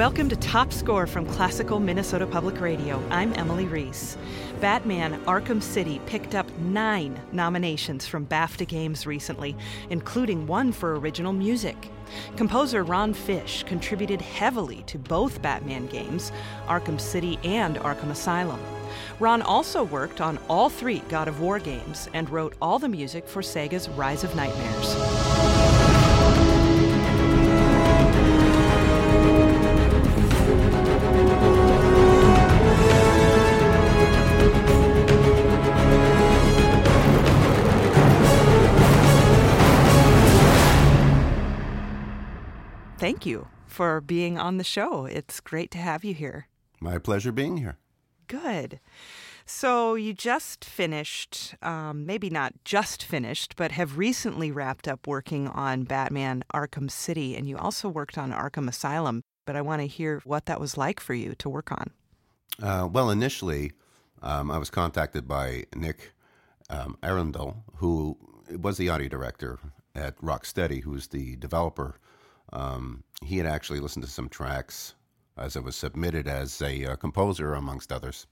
Welcome to Top Score from Classical Minnesota Public Radio. I'm Emily Reese. Batman Arkham City picked up nine nominations from BAFTA Games recently, including one for original music. Composer Ron Fish contributed heavily to both Batman games, Arkham City and Arkham Asylum. Ron also worked on all three God of War games and wrote all the music for Sega's Rise of Nightmares. Thank you for being on the show. It's great to have you here. My pleasure being here. Good. So, you just finished, um, maybe not just finished, but have recently wrapped up working on Batman Arkham City, and you also worked on Arkham Asylum. But I want to hear what that was like for you to work on. Uh, well, initially, um, I was contacted by Nick um, Arundel, who was the audio director at Rocksteady, who's the developer. Um, he had actually listened to some tracks as it was submitted as a uh, composer, amongst others.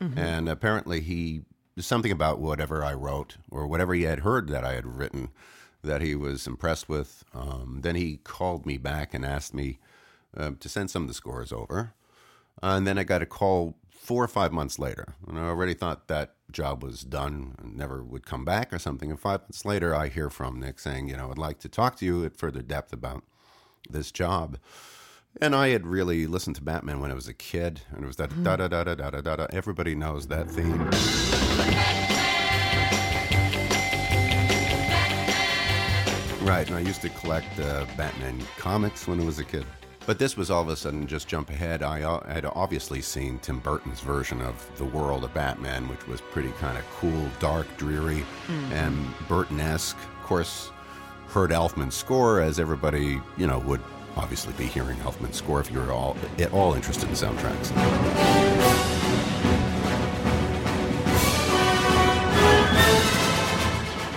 Mm-hmm. And apparently, he something about whatever I wrote or whatever he had heard that I had written that he was impressed with. Um, then he called me back and asked me uh, to send some of the scores over. And then I got a call four or five months later. And I already thought that job was done and never would come back or something. And five months later, I hear from Nick saying, you know, I'd like to talk to you at further depth about this job. And I had really listened to Batman when I was a kid, and it was that mm-hmm. da da da da da da da da. Everybody knows that theme. Right, and I used to collect uh, Batman comics when I was a kid. But this was all of a sudden just jump ahead. I uh, had obviously seen Tim Burton's version of the world of Batman, which was pretty kind of cool, dark, dreary, mm-hmm. and Burton esque. Of course, heard Elfman's score, as everybody, you know, would obviously be hearing Elfman's score if you're all, at all interested in soundtracks.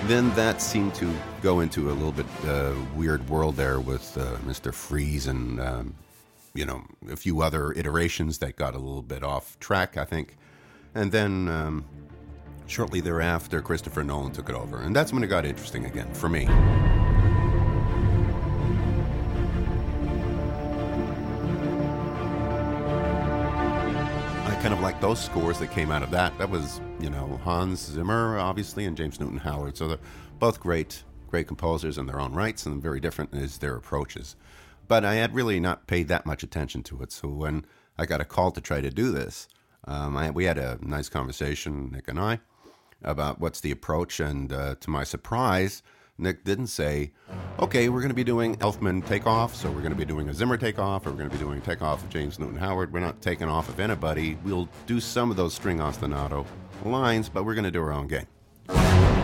Then that seemed to go into a little bit uh, weird world there with uh, Mr. Freeze and, um, you know, a few other iterations that got a little bit off track, I think. And then um, shortly thereafter, Christopher Nolan took it over. And that's when it got interesting again for me. Kind of like those scores that came out of that. That was, you know, Hans Zimmer, obviously, and James Newton Howard. So they're both great, great composers in their own rights, and very different as their approaches. But I had really not paid that much attention to it. So when I got a call to try to do this, um, I, we had a nice conversation, Nick and I, about what's the approach. And uh, to my surprise, Nick didn't say, okay, we're going to be doing Elfman takeoff, so we're going to be doing a Zimmer takeoff, or we're going to be doing takeoff of James Newton Howard. We're not taking off of anybody. We'll do some of those string ostinato lines, but we're going to do our own game.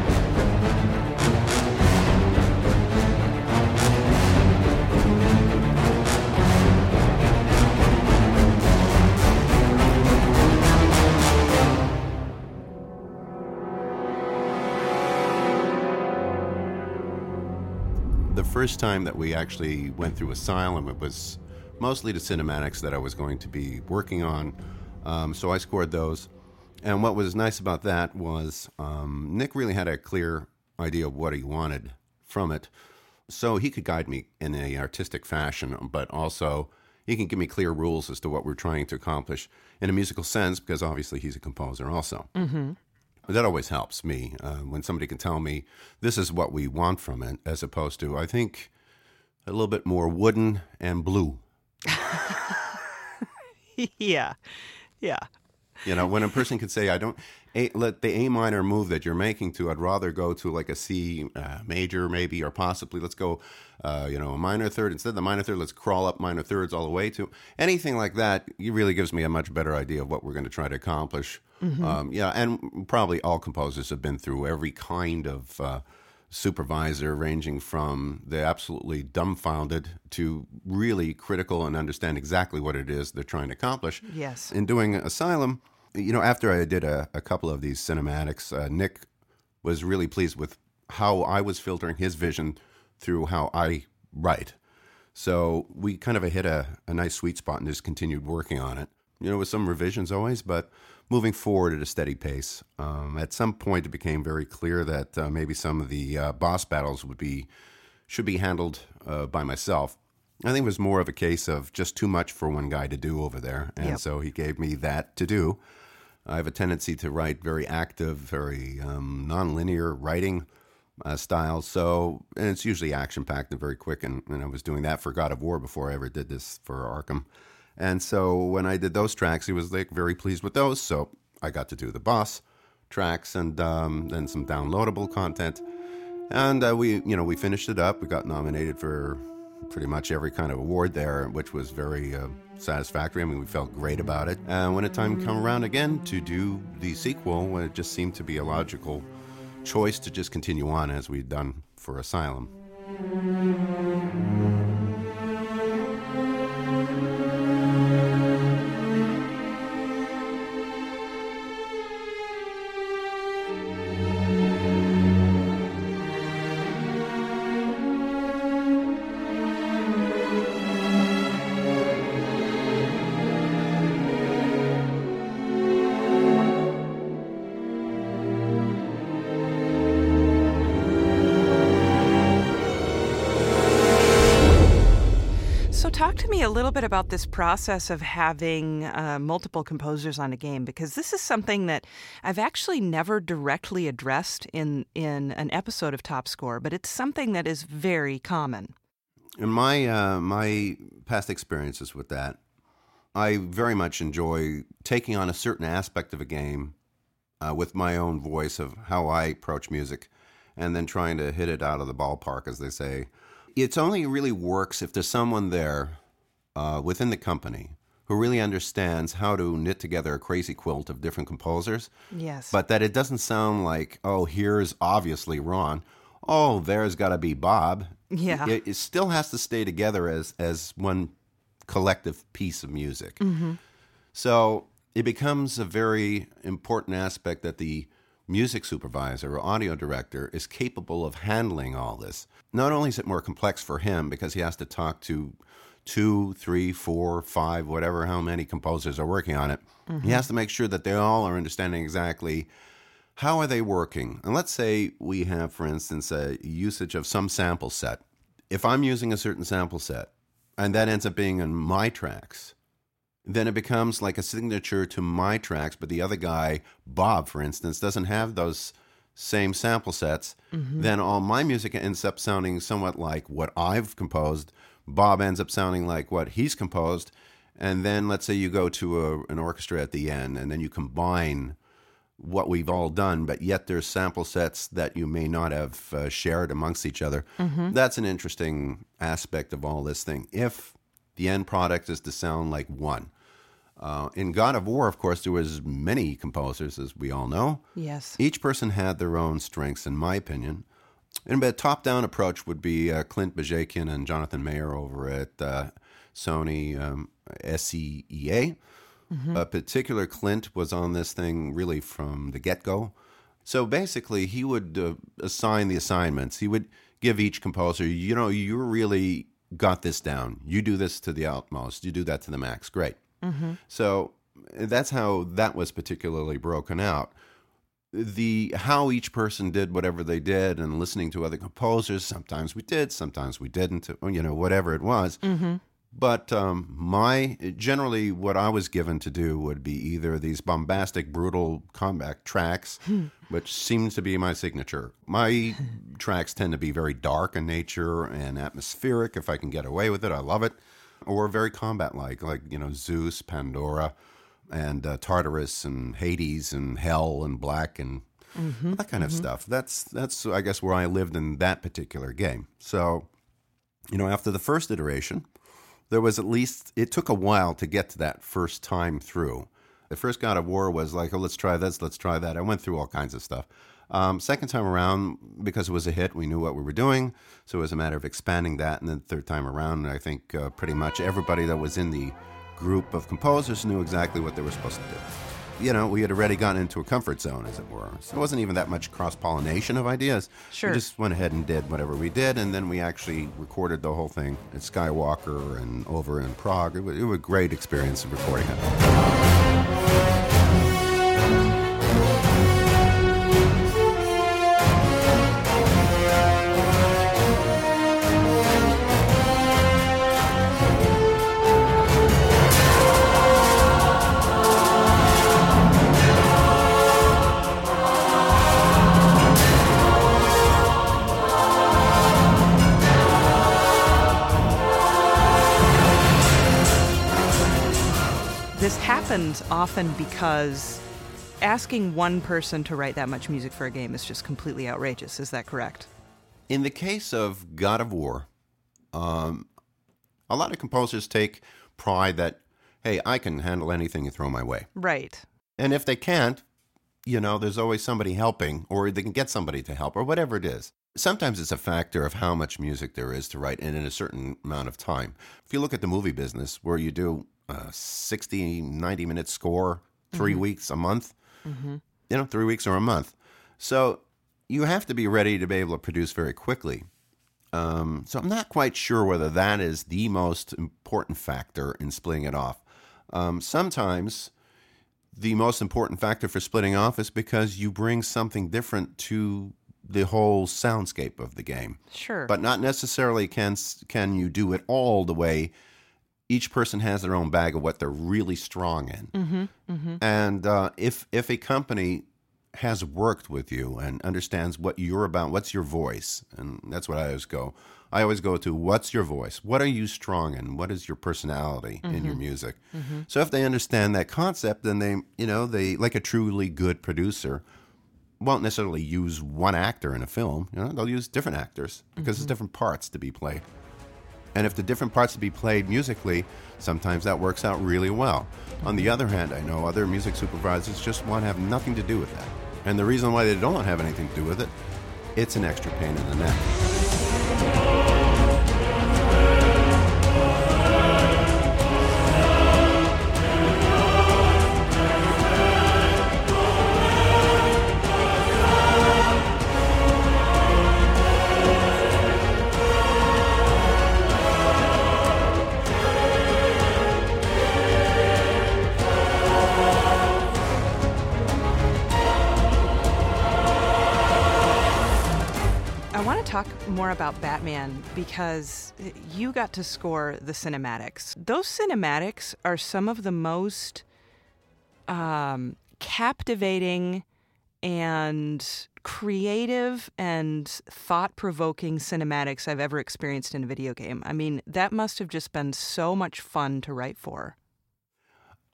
First time that we actually went through Asylum, it was mostly the cinematics that I was going to be working on. Um, so I scored those. And what was nice about that was um, Nick really had a clear idea of what he wanted from it. So he could guide me in a artistic fashion, but also he can give me clear rules as to what we're trying to accomplish in a musical sense, because obviously he's a composer also. Mm-hmm. That always helps me uh, when somebody can tell me this is what we want from it, as opposed to, I think, a little bit more wooden and blue. yeah. Yeah. You know, when a person can say, I don't, a, let the A minor move that you're making to, I'd rather go to like a C uh, major maybe, or possibly let's go, uh, you know, a minor third. Instead of the minor third, let's crawl up minor thirds all the way to anything like that. It really gives me a much better idea of what we're going to try to accomplish. Mm-hmm. Um, yeah, and probably all composers have been through every kind of uh, supervisor, ranging from the absolutely dumbfounded to really critical and understand exactly what it is they're trying to accomplish. Yes. In doing Asylum, you know, after I did a, a couple of these cinematics, uh, Nick was really pleased with how I was filtering his vision through how I write. So we kind of hit a, a nice sweet spot and just continued working on it. You know, with some revisions always, but moving forward at a steady pace. Um, at some point, it became very clear that uh, maybe some of the uh, boss battles would be should be handled uh, by myself. I think it was more of a case of just too much for one guy to do over there, and Yep. so he gave me that to do. I have a tendency to write very active, very um, non-linear writing uh, styles. So, and it's usually action packed and very quick. And, and I was doing that for God of War before I ever did this for Arkham. And so when I did those tracks, he was like very pleased with those. So I got to do the boss tracks and um, then some downloadable content. And uh, we, you know, we finished it up. We got nominated for pretty much every kind of award there, which was very uh, satisfactory. I mean, we felt great about it. And when the time came around again to do the sequel, it just seemed to be a logical choice to just continue on as we'd done for Asylum. Little bit about this process of having uh, multiple composers on a game, because this is something that I've actually never directly addressed in in an episode of Top Score, but it's something that is very common. In my uh, my past experiences with that, I very much enjoy taking on a certain aspect of a game uh, with my own voice of how I approach music, and then trying to hit it out of the ballpark, as they say. It's only really works if there's someone there uh, within the company who really understands how to knit together a crazy quilt of different composers. Yes. But that it doesn't sound like, oh, here's obviously Ron. Oh, there's got to be Bob. Yeah. It, it still has to stay together as as one collective piece of music. So it becomes a very important aspect that the music supervisor or audio director is capable of handling all this. Not only is it more complex for him because he has to talk to two, three, four, five, whatever, how many composers are working on it. He mm-hmm. has to make sure that they all are understanding exactly how are they working? And let's say we have, for instance, a usage of some sample set. If I'm using a certain sample set and that ends up being in my tracks, then it becomes like a signature to my tracks, but the other guy, Bob, for instance, doesn't have those same sample sets. Mm-hmm. Then all my music ends up sounding somewhat like what I've composed. Bob ends up sounding like what he's composed. And then let's say you go to a, an orchestra at the end, and then you combine what we've all done, but yet there's sample sets that you may not have uh, shared amongst each other. That's an interesting aspect of all this thing. If the end product is to sound like one. Uh, in God of War, of course, there was many composers, as we all know. yes. Each person had their own strengths, in my opinion. And a top-down approach would be uh, Clint Bajakian and Jonathan Mayer over at uh, Sony um, SCEA. A particular Clint was on this thing really from the get-go. So basically, he would uh, assign the assignments. He would give each composer, you know, you really got this down. You do this to the utmost. You do that to the max. Great. So that's how that was particularly broken out. The how each person did whatever they did, and listening to other composers. Sometimes we did, sometimes we didn't. Uh, you know, whatever it was. Mm-hmm. But um, my generally, what I was given to do would be either these bombastic, brutal combat tracks, hmm. which seems to be my signature. My tracks tend to be very dark in nature and atmospheric. If I can get away with it, I love it. Or very combat-like, like you know Zeus, Pandora, and uh, Tartarus, and Hades, and Hell, and Black, and that kind of stuff. That's that's I guess where I lived in that particular game. So you know, after the first iteration, there was at least it took a while to get to that first time through. The first God of War was like, oh, let's try this, let's try that. I went through all kinds of stuff. Um, second time around, because it was a hit, we knew what we were doing, so it was a matter of expanding that. And then third time around, I think uh, pretty much everybody that was in the group of composers knew exactly what they were supposed to do. you know, we had already gotten into a comfort zone, as it were. So it wasn't even that much cross pollination of ideas. Sure. We just went ahead and did whatever we did, and then we actually recorded the whole thing at Skywalker and over in Prague. It was, it was a great experience of recording it. Often because asking one person to write that much music for a game is just completely outrageous. Is that correct? In the case of God of War, um, a lot of composers take pride that, hey, I can handle anything you throw my way. Right. And if they can't, you know, there's always somebody helping, or they can get somebody to help, or whatever it is. Sometimes it's a factor of how much music there is to write and in a certain amount of time. If you look at the movie business, where you do a 60, 90 minute score, 3 weeks, a month, you know, three weeks or a month. So you have to be ready to be able to produce very quickly. Um, so I'm not quite sure whether that is the most important factor in splitting it off. Um, sometimes the most important factor for splitting off is because you bring something different to the whole soundscape of the game. Sure. But not necessarily can can you do it all the way. Each person has their own bag of what they're really strong in. Mm-hmm, mm-hmm. And uh, if if a company has worked with you and understands what you're about, what's your voice, and that's what I always go. I always go to what's your voice? What are you strong in? What is your personality in your mm-hmm, music? So if they understand that concept, then they, you know, they like a truly good producer won't necessarily use one actor in a film. You know, they'll use different actors because there's different parts to be played. And if the different parts to be played musically, sometimes that works out really well. On the other hand, I know other music supervisors just want to have nothing to do with that. And the reason why they don't have anything to do with it, it's an extra pain in the neck. About Batman because you got to score the cinematics. Those cinematics are some of the most um, captivating and creative and thought provoking cinematics I've ever experienced in a video game. I mean, that must have just been so much fun to write for.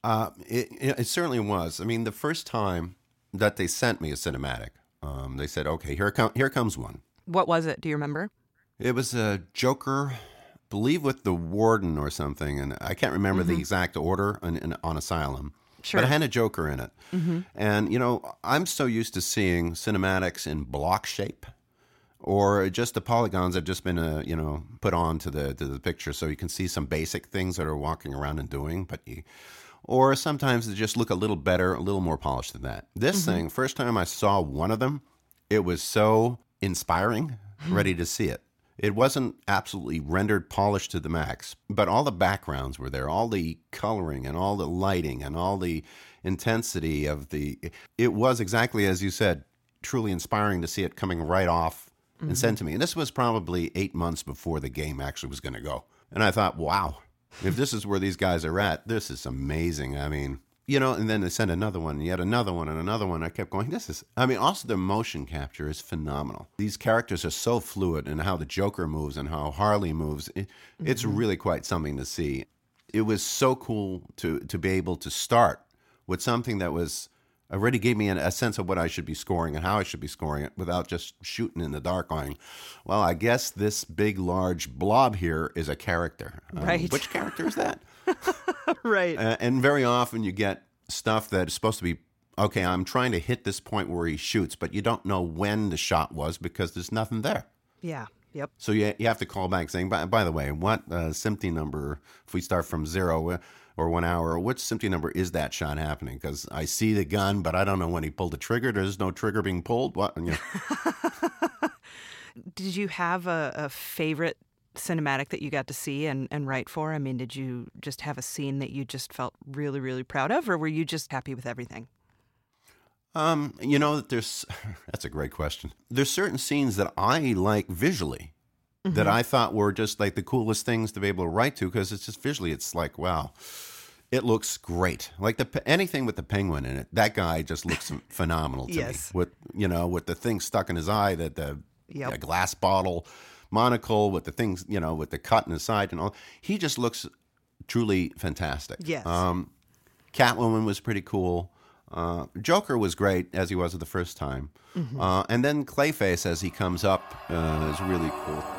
Uh, it, it it certainly was. I mean, the first time that they sent me a cinematic, um, they said, "Okay, here com- here comes one." What was it? Do you remember? It was a Joker, believe with the warden or something, and I can't remember the mm-hmm. exact order on, in, on Asylum. Sure. But it had a Joker in it. Mm-hmm. And, you know, I'm so used to seeing cinematics in block shape or just the polygons have just been, uh, you know, put on to the, to the picture so you can see some basic things that are walking around and doing. But you, or sometimes they just look a little better, a little more polished than that. This mm-hmm. thing, first time I saw one of them, it was so inspiring, mm-hmm. ready to see it. It wasn't absolutely rendered polished to the max, but all the backgrounds were there, all the coloring and all the lighting and all the intensity of the. It was exactly as you said, truly inspiring to see it coming right off and mm-hmm. sent to me. And this was probably eight months before the game actually was going to go. And I thought, wow, if this is where these guys are at, this is amazing. I mean, you know, and then they sent another one, and yet another one, and another one. I kept going, this is, I mean, also the motion capture is phenomenal. These characters are so fluid, and how the Joker moves and how Harley moves. It, It's really quite something to see. It was so cool to, to be able to start with something that was already gave me an, a sense of what I should be scoring and how I should be scoring it without just shooting in the dark going, well, I guess this big, large blob here is a character. Um, Right. which character is that? right. Uh, and very often you get stuff that is supposed to be okay. I'm trying to hit this point where he shoots, but you don't know when the shot was because there's nothing there. Yeah. Yep. So you, you have to call back saying, by, by the way, what uh, SMPTE number, if we start from zero uh, or one hour, which SMPTE number is that shot happening? Because I see the gun, but I don't know when he pulled the trigger. There's no trigger being pulled. What? You know. Did you have a, a favorite cinematic that you got to see and, and write for? I mean, did you just have a scene that you just felt really, really proud of, or were you just happy with everything? Um, you know, there's that's a great question. There's certain scenes that I like visually mm-hmm. that I thought were just like the coolest things to be able to write to because it's just visually, it's like wow, it looks great. Like the anything with the penguin in it, that guy just looks phenomenal to yes. me. With you know, with the thing stuck in his eye, that the yep. glass bottle monocle with the things, you know, with the cut in the side and all. He just looks truly fantastic. Yes. Um, Catwoman was pretty cool. Uh, Joker was great as he was the first time, mm-hmm. uh, and then Clayface as he comes up uh, is really cool.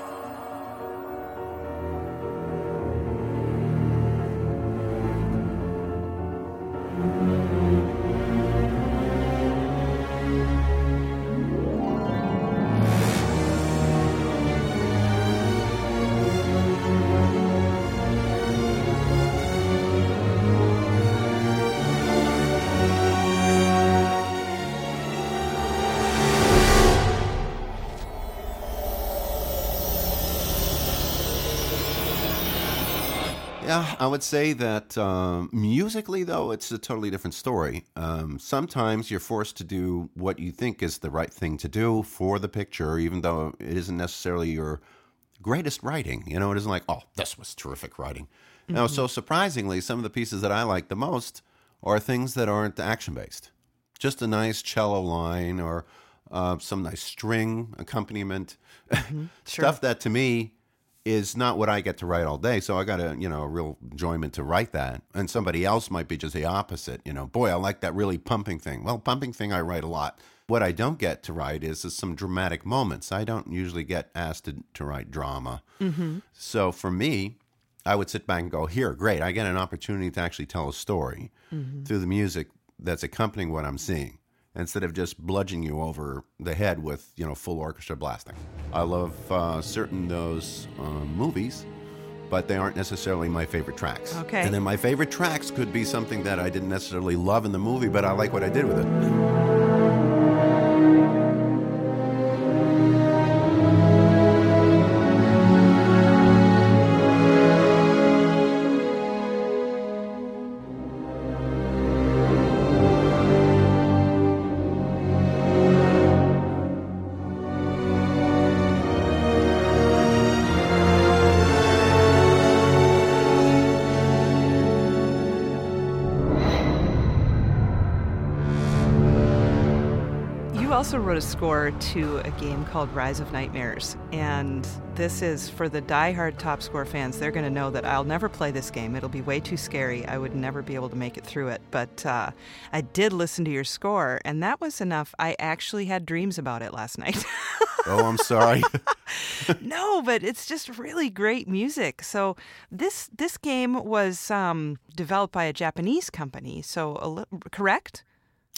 Yeah, I would say that um, musically, though, it's a totally different story. Um, sometimes you're forced to do what you think is the right thing to do for the picture, even though it isn't necessarily your greatest writing. You know, it isn't like, oh, this was terrific writing. Mm-hmm. Now, so surprisingly, some of the pieces that I like the most are things that aren't action based. Just a nice cello line or uh, some nice string accompaniment, mm-hmm. sure. stuff that to me is not what I get to write all day. So I got a, you know, a real enjoyment to write that. And somebody else might be just the opposite. You know, boy, I like that really pumping thing. Well, pumping thing I write a lot. What I don't get to write is, is some dramatic moments. I don't usually get asked to, to write drama. Mm-hmm. So for me, I would sit back and go, here, great. I get an opportunity to actually tell a story mm-hmm. through the music that's accompanying what I'm seeing instead of just bludgeoning you over the head with you know full orchestra blasting. I love uh, certain those uh, movies, but they aren't necessarily my favorite tracks. Okay. And then my favorite tracks could be something that I didn't necessarily love in the movie, but I like what I did with it. A score to a game called Rise of Nightmares. And this is for the die-hard top score fans. They're going to know that I'll never play this game. It'll be way too scary. I would never be able to make it through it. But uh, I did listen to your score, and that was enough. I actually had dreams about it last night. oh, I'm sorry. no, but it's just really great music. So this this game was um, developed by a Japanese company. So li- correct?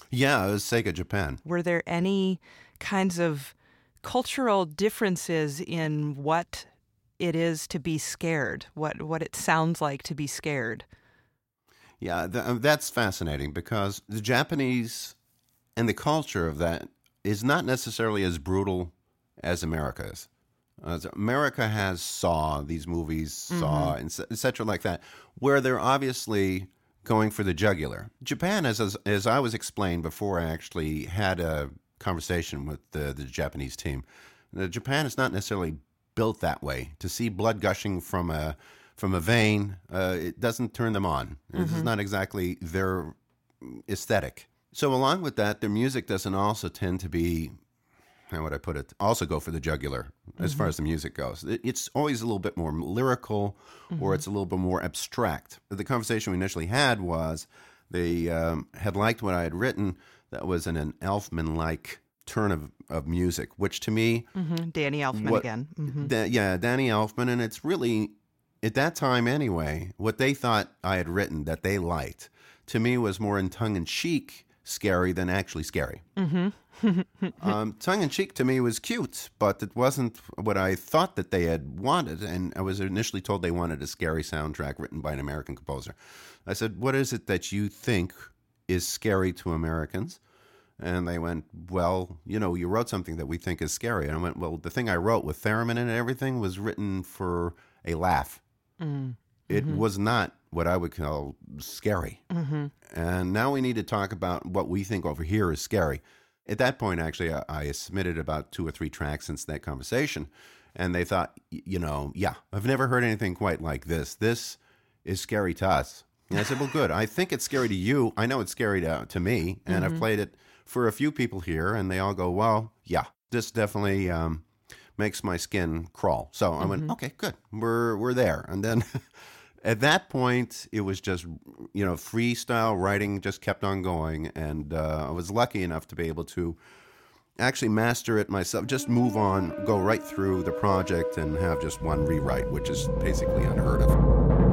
Yeah, it was Sega Japan. Were there any kinds of cultural differences in what it is to be scared? What what it sounds like to be scared? Yeah, th- uh, that's fascinating because the Japanese and the culture of that is not necessarily as brutal as America is. Uh, America has Saw, these movies, Saw, mm-hmm. etc., like that, where they're obviously going for the jugular. Japan, as, as, as I was explained before I actually had a conversation with the, the Japanese team, the Japan is not necessarily built that way. To see blood gushing from a from a vein, uh, it doesn't turn them on. Mm-hmm. It's not exactly their aesthetic. So along with that, their music doesn't also tend to be how would I put it? Also go for the jugular as mm-hmm. far as the music goes. It's always a little bit more lyrical mm-hmm. or it's a little bit more abstract. The conversation we initially had was they um, had liked what I had written that was in an Elfman like turn of, of music, which to me. Mm-hmm. Danny Elfman what, again. Mm-hmm. Da- yeah, Danny Elfman. And it's really, at that time anyway, what they thought I had written that they liked to me was more in tongue in cheek scary than actually scary. Mm-hmm. um, tongue in cheek to me was cute, but it wasn't what I thought that they had wanted. And I was initially told they wanted a scary soundtrack written by an American composer. I said, What is it that you think is scary to Americans? And they went, Well, you know, you wrote something that we think is scary. And I went, Well, the thing I wrote with theremin and everything was written for a laugh. Mm. It mm-hmm. was not what I would call scary. Mm-hmm. And now we need to talk about what we think over here is scary. At that point, actually, I, I submitted about two or three tracks since that conversation. And they thought, you know, yeah, I've never heard anything quite like this. This is scary to us. And I said, well, good. I think it's scary to you. I know it's scary to, to me. And mm-hmm. I've played it for a few people here, and they all go, well, yeah, this definitely um, makes my skin crawl. So I went, mm-hmm. okay, good. We're, we're there. And then at that point, it was just, you know, freestyle writing just kept on going. And uh, I was lucky enough to be able to actually master it myself, just move on, go right through the project and have just one rewrite, which is basically unheard of.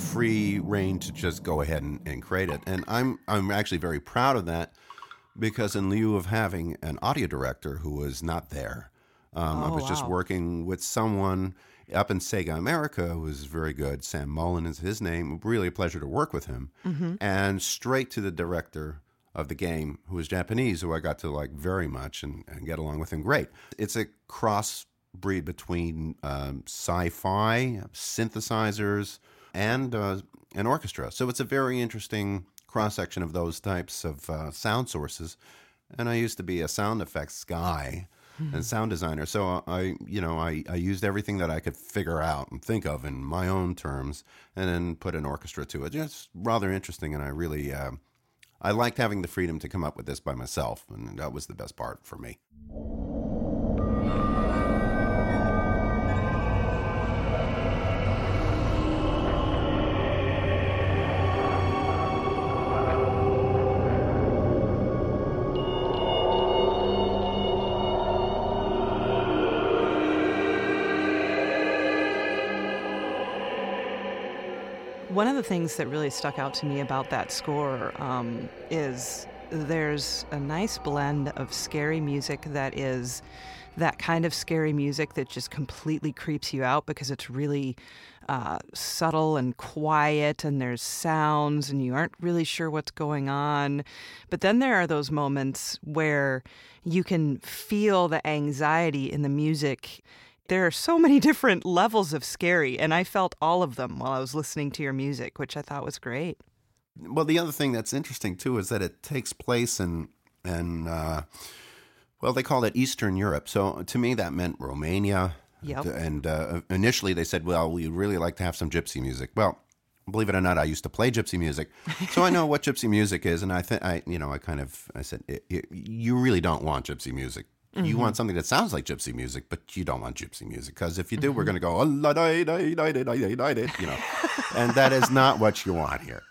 Free reign to just go ahead and, and create it, and I'm I'm actually very proud of that because in lieu of having an audio director who was not there, um, oh, I was wow. just working with someone up in Sega America who was very good. Sam Mullen is his name. Really a pleasure to work with him, mm-hmm. and straight to the director of the game, who was Japanese, who I got to like very much and, and get along with him great. It's a cross breed between um, sci-fi synthesizers and uh, an orchestra. So it's a very interesting cross section of those types of uh, sound sources. And I used to be a sound effects guy mm-hmm. and sound designer, so I, you know, I, I used everything that I could figure out and think of in my own terms, and then put an orchestra to it. It's rather interesting, and I really, uh, I liked having the freedom to come up with this by myself, and that was the best part for me. The things that really stuck out to me about that score um, is there's a nice blend of scary music that is that kind of scary music that just completely creeps you out because it's really uh, subtle and quiet and there's sounds and you aren't really sure what's going on. But then there are those moments where you can feel the anxiety in the music there are so many different levels of scary, and I felt all of them while I was listening to your music, which I thought was great. Well, the other thing that's interesting too is that it takes place in and uh, well, they call it Eastern Europe. So to me, that meant Romania. Yep. And uh, initially, they said, "Well, we'd really like to have some gypsy music." Well, believe it or not, I used to play gypsy music, so I know what gypsy music is. And I think I, you know, I kind of I said, "You really don't want gypsy music." Mm-hmm. You want something that sounds like gypsy music, but you don't want gypsy music because if you do, mm-hmm. we're going to go, you know, and that is not what you want here.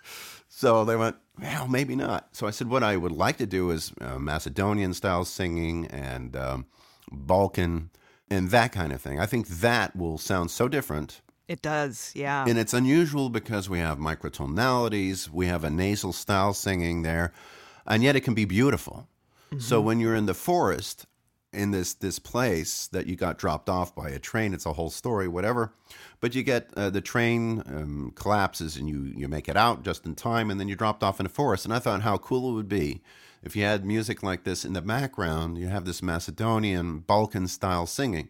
So they went, well, maybe not. So I said, what I would like to do is uh, Macedonian style singing and um, Balkan and that kind of thing. I think that will sound so different. It does, yeah. And it's unusual because we have microtonalities, we have a nasal style singing there, and yet it can be beautiful. Mm-hmm. So when you're in the forest in this this place that you got dropped off by a train. It's a whole story, whatever. But you get uh, the train um, collapses and you you make it out just in time, and then you're dropped off in a forest. And I thought how cool it would be if you had music like this in the background. You have this Macedonian Balkan style singing.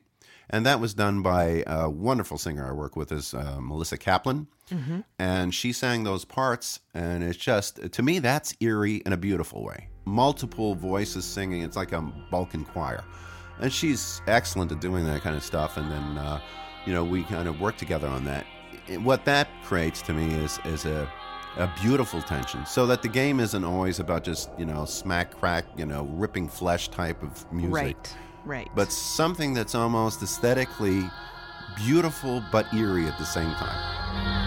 And that was done by a wonderful singer I work with, is uh, Melissa Kaplan, mm-hmm. and she sang those parts. And it's just to me that's eerie in a beautiful way multiple voices singing. It's like a Balkan choir. And she's excellent at doing that kind of stuff. And then, uh, you know, we kind of work together on that. What that creates to me is, is a, a beautiful tension, so that the game isn't always about just you know smack crack, you know ripping flesh type of music. Right. Right. But something that's almost aesthetically beautiful but eerie at the same time.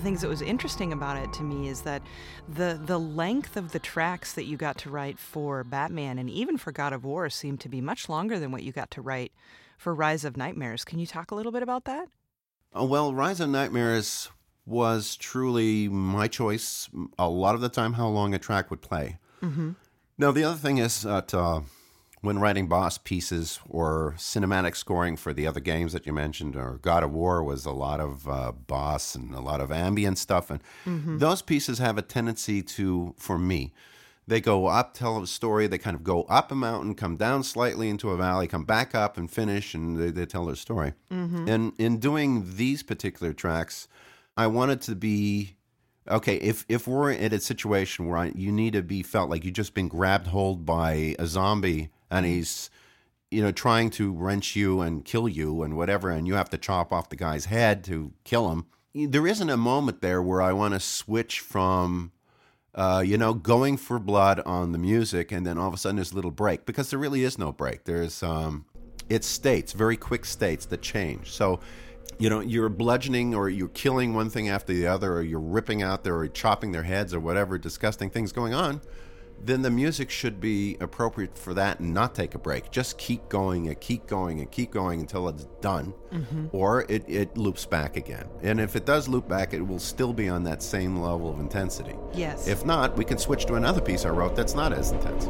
The things that was interesting about it to me is that the the length of the tracks that you got to write for Batman and even for God of War seemed to be much longer than what you got to write for Rise of Nightmares. Can you talk a little bit about that? Uh, well, Rise of Nightmares was truly my choice. A lot of the time, how long a track would play. Mm-hmm. Now, the other thing is that uh, when writing boss pieces or cinematic scoring for the other games that you mentioned, or God of War was a lot of uh, boss and a lot of ambient stuff, and those pieces have a tendency to, for me, they go up, tell a story. They kind of go up a mountain, come down slightly into a valley, come back up, and finish, and they, they tell their story. And in doing these particular tracks, I wanted to be okay. If if we're in a situation where I, you need to be felt like you've just been grabbed hold by a zombie and he's you know trying to wrench you and kill you and whatever, and you have to chop off the guy's head to kill him. There isn't a moment there where I want to switch from uh, you know, going for blood on the music, and then all of a sudden there's a little break because there really is no break. There's um, it's states, very quick states that change. So, you know, you're bludgeoning or you're killing one thing after the other, or you're ripping out their or chopping their heads or whatever disgusting things going on. Then the music should be appropriate for that and not take a break. Just keep going and keep going and keep going until it's done, mm-hmm. or it, it loops back again. And if it does loop back, it will still be on that same level of intensity. Yes. If not, we can switch to another piece I wrote that's not as intense.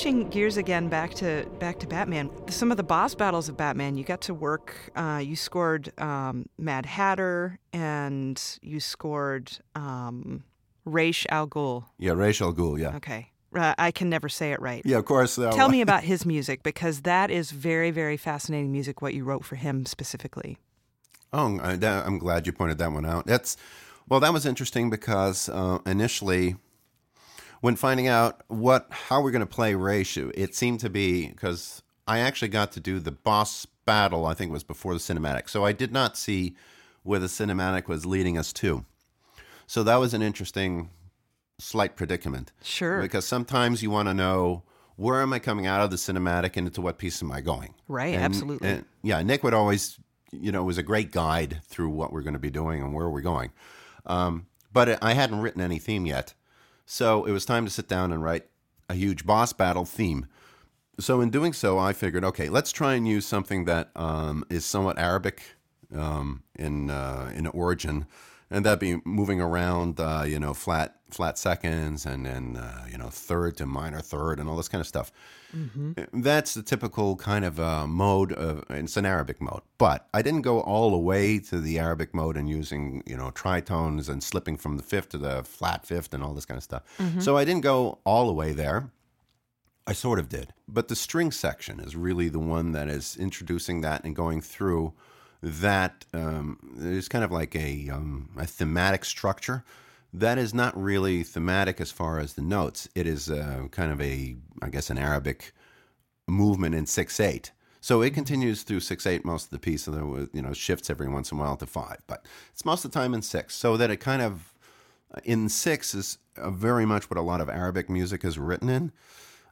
Switching gears again back to back to Batman. Some of the boss battles of Batman, you got to work. Uh, you scored um, Mad Hatter, and you scored um, Ra's Al Ghul. Yeah, Ra's al Ghul, yeah. Okay, uh, I can never say it right. Yeah, of course. Uh, Tell me about his music because that is very, very fascinating music. What you wrote for him specifically. Oh, I, I'm glad you pointed that one out. That's well, that was interesting because uh, initially, when finding out what how we're going to play Reishu, it seemed to be because I actually got to do the boss battle. I think it was before the cinematic, so I did not see where the cinematic was leading us to. So that was an interesting, slight predicament. Sure. Because sometimes you want to know where am I coming out of the cinematic and into what piece am I going? Right, And- absolutely. and- yeah, Nick would always, you know, was a great guide through what we're going to be doing and where we're going. Um, but I hadn't written any theme yet. So it was time to sit down and write a huge boss battle theme. So in doing so, I figured, okay, let's try and use something that um, is somewhat Arabic um, in uh, in origin, and that'd be moving around, uh, you know, flat flat seconds, and then uh, you know third to minor third, and all this kind of stuff. That's the typical kind of uh, mode. Of, it's an Arabic mode, but I didn't go all the way to the Arabic mode and using you know tritones and slipping from the fifth to the flat fifth and all this kind of stuff. So I didn't go all the way there. I sort of did. But the string section is really the one that is introducing that and going through that. Um, there's kind of like a, um, a thematic structure that is not really thematic as far as the notes. It is uh, kind of a, I guess, an Arabic movement in 6 8. So it continues through 6 8 most of the piece, and you know shifts every once in a while to 5. But it's most of the time in 6. So that it kind of, in 6 is uh, very much what a lot of Arabic music is written in.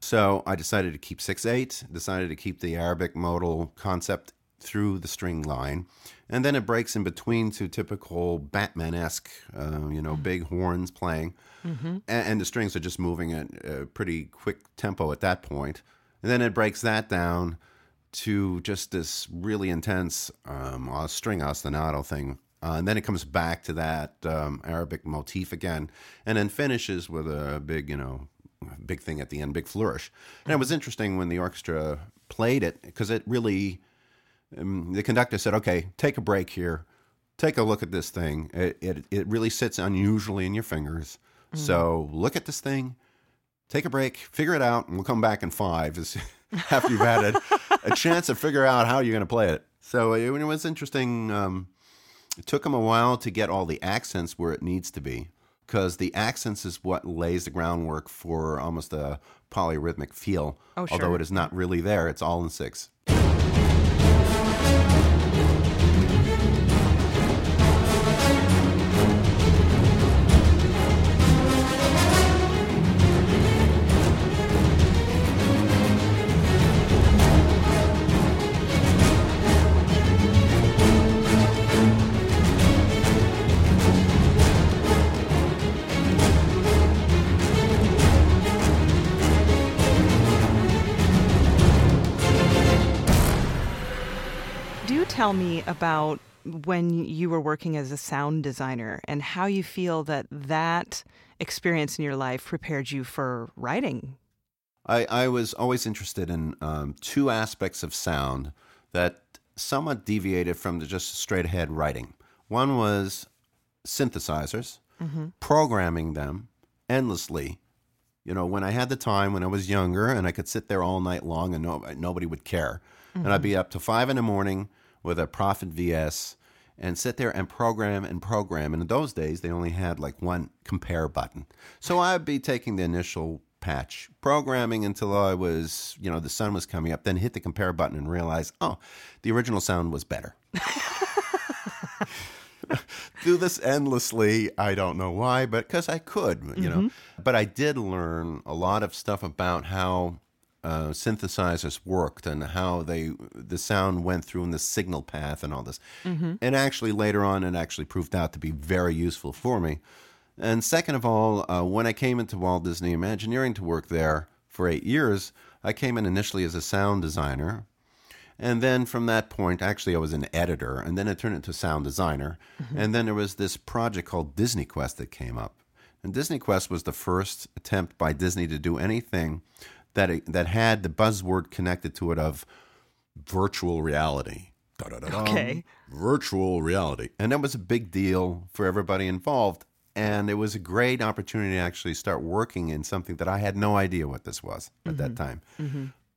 So I decided to keep 6 8, decided to keep the Arabic modal concept through the string line, and then it breaks in between to typical Batman esque, uh, you know, big horns playing, and, and the strings are just moving at a pretty quick tempo at that point. And then it breaks that down to just this really intense um, string ostinato thing. Uh, and then it comes back to that um, Arabic motif again, and then finishes with a big, you know, big thing at the end, big flourish. And it was interesting when the orchestra played it because it really, um, the conductor said, "Okay, take a break here, take a look at this thing. It it, it really sits unusually in your fingers. So look at this thing." Take a break, figure it out, and we'll come back in five as, after you've had a, a chance to figure out how you're going to play it. So it, it was interesting. Um, it took him a while to get all the accents where it needs to be because the accents is what lays the groundwork for almost a polyrhythmic feel. Oh, sure. Although it is not really there, it's all in six. Tell me about when you were working as a sound designer and how you feel that that experience in your life prepared you for writing. I, I was always interested in um, two aspects of sound that somewhat deviated from the just straight ahead writing. One was synthesizers, programming them endlessly. You know, when I had the time when I was younger and I could sit there all night long and no, nobody would care. And I'd be up to five in the morning with a Prophet VS and sit there and program and program. And in those days, they only had like one compare button. So I'd be taking the initial patch, programming until I was, you know, the sun was coming up, then hit the compare button and realize, oh, the original sound was better. Do this endlessly. I don't know why, but because I could, you know. Mm-hmm. But I did learn a lot of stuff about how uh, synthesizers worked and how they the sound went through in the signal path and all this. And actually, later on, it actually proved out to be very useful for me. And second of all, uh, when I came into Walt Disney Imagineering to work there for eight years, I came in initially as a sound designer. And then from that point, actually, I was an editor, and then I turned into sound designer. And then there was this project called Disney Quest that came up. And Disney Quest was the first attempt by Disney to do anything that it, that had the buzzword connected to it of virtual reality. Okay. Virtual reality. And that was a big deal for everybody involved. And it was a great opportunity to actually start working in something that I had no idea what this was at that time.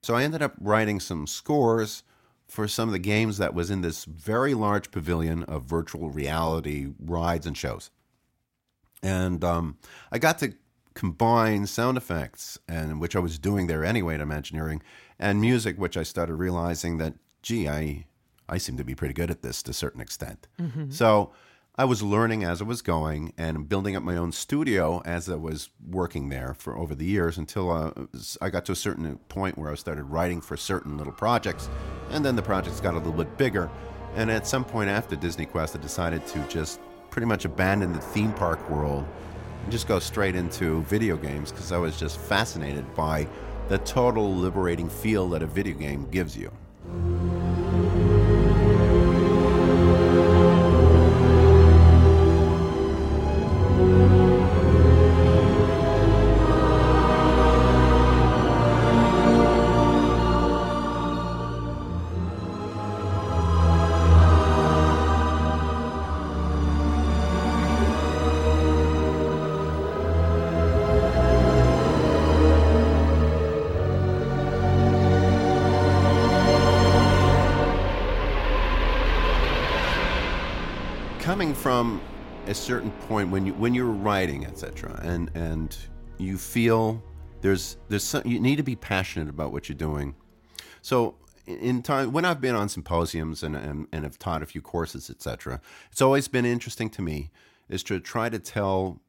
So I ended up writing some scores for some of the games that was in this very large pavilion of virtual reality rides and shows. And um, I got to combine sound effects, and which I was doing there anyway at Imagineering, and music, which I started realizing that, gee, I I seem to be pretty good at this to a certain extent. So I was learning as I was going and building up my own studio as I was working there for over the years until uh, I got to a certain point where I started writing for certain little projects, and then the projects got a little bit bigger. And at some point after Disney Quest, I decided to just pretty much abandon the theme park world just go straight into video games because I was just fascinated by the total liberating feel that a video game gives you. Writing etc and and you feel there's there's some, you need to be passionate about what you're doing. So in time when i've been on symposiums and and, and have taught a few courses etc it's always been interesting to me is to try to tell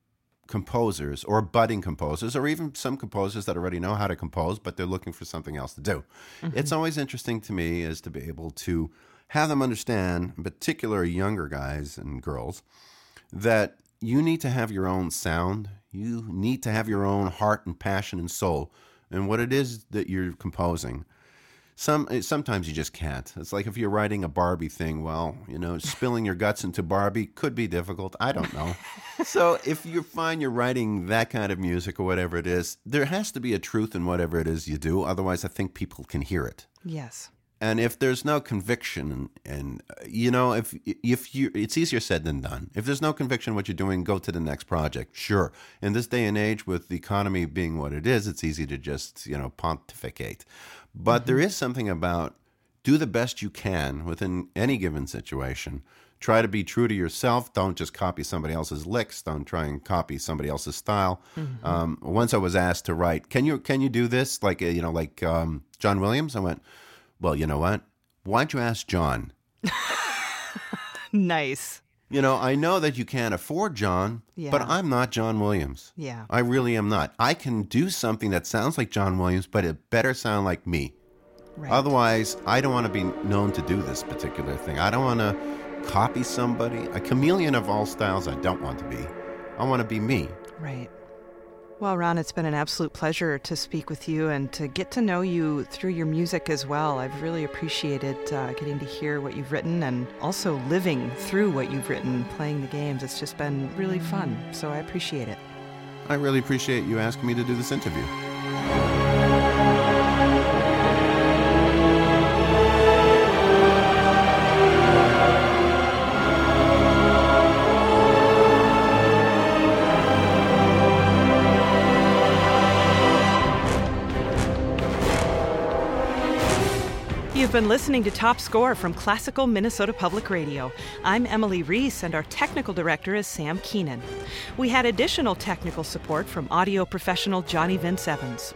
composers or budding composers or even some composers that already know how to compose but they're looking for something else to do. Mm-hmm. It's always interesting to me is to be able to have them understand, in particular younger guys and girls, that you need to have your own sound. You need to have your own heart and passion and soul and what it is that you're composing. Some eh, sometimes you just can't. It's like if you're writing a Barbie thing. Well, you know, spilling your guts into Barbie could be difficult. I don't know. so if you find you're writing that kind of music or whatever it is, there has to be a truth in whatever it is you do. Otherwise, I think people can hear it. Yes. And if there's no conviction, and, and uh, you know, if if you, it's easier said than done. If there's no conviction what you're doing, go to the next project. Sure. In this day and age, with the economy being what it is, it's easy to just you know pontificate. But mm-hmm. there is something about do the best you can within any given situation. Try to be true to yourself. Don't just copy somebody else's licks. Don't try and copy somebody else's style. Mm-hmm. Um, once I was asked to write, can you can you do this like uh, you know like um, John Williams? I went well, you know what? Why don't you ask John? nice. You know, I know that you can't afford John, yeah. but I'm not John Williams. Yeah. I really am not. I can do something that sounds like John Williams, but it better sound like me. Right. Otherwise, I don't want to be known to do this particular thing. I don't want to copy somebody. A chameleon of all styles, I don't want to be. I want to be me. Right. Well, Ron, it's been an absolute pleasure to speak with you and to get to know you through your music as well. I've really appreciated uh, getting to hear what you've written and also living through what you've written, playing the games. It's just been really fun, so I appreciate it. I really appreciate you asking me to do this interview. You've been listening to Top Score from Classical Minnesota Public Radio. I'm Emily Reese, and our technical director is Sam Keenan. We had additional technical support from audio professional Johnny Vince Evans.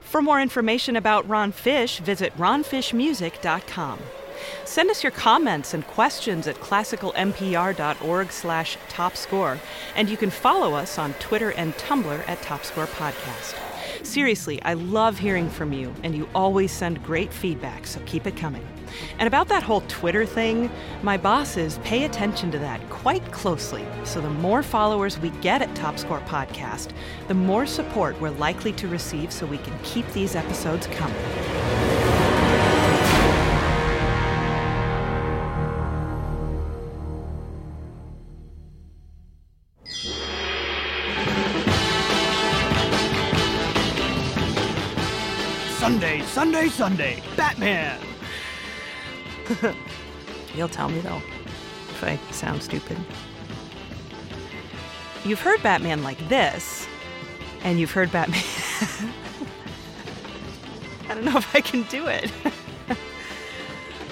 For more information about Ron Fish, visit ronfishmusic.com. Send us your comments and questions at classicalmpr.org slash topscore, and you can follow us on Twitter and Tumblr at Topscore Podcast. Seriously, I love hearing from you, and you always send great feedback, so keep it coming. And about that whole Twitter thing, my bosses pay attention to that quite closely. So the more followers we get at Top Score Podcast, the more support we're likely to receive so we can keep these episodes coming. Sunday, Sunday, Batman. You'll tell me though if I sound stupid. You've heard Batman like this, and you've heard Batman. I don't know if I can do it.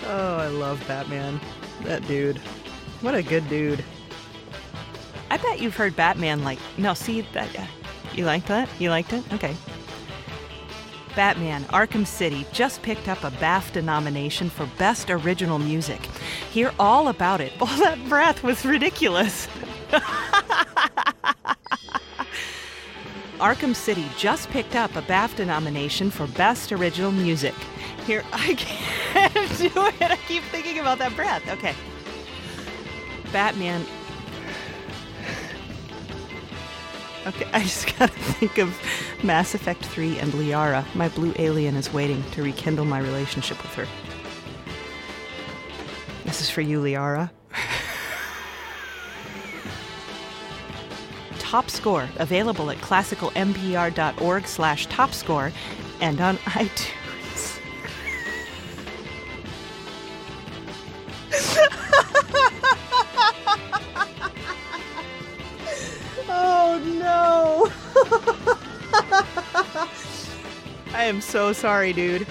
oh, I love Batman. That dude. What a good dude. I bet you've heard Batman like. No, see that. You liked that? You liked it? Okay. Batman Arkham City just picked up a BAFTA nomination for Best Original Music. Hear all about it. All that breath was ridiculous. Arkham City just picked up a BAFTA nomination for Best Original Music. Here, I can't do it. I keep thinking about that breath. Okay. Batman Okay, I just gotta think of Mass Effect 3 and Liara. My blue alien is waiting to rekindle my relationship with her. This is for you, Liara. Top Score, available at classicalmpr.org slash topscore and on iTunes. Am so sorry, dude.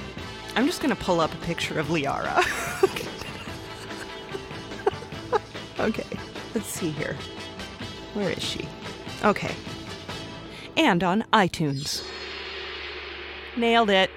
I'm just gonna pull up a picture of Liara. okay, let's see here. Where is she? Okay. And on iTunes. Nailed it.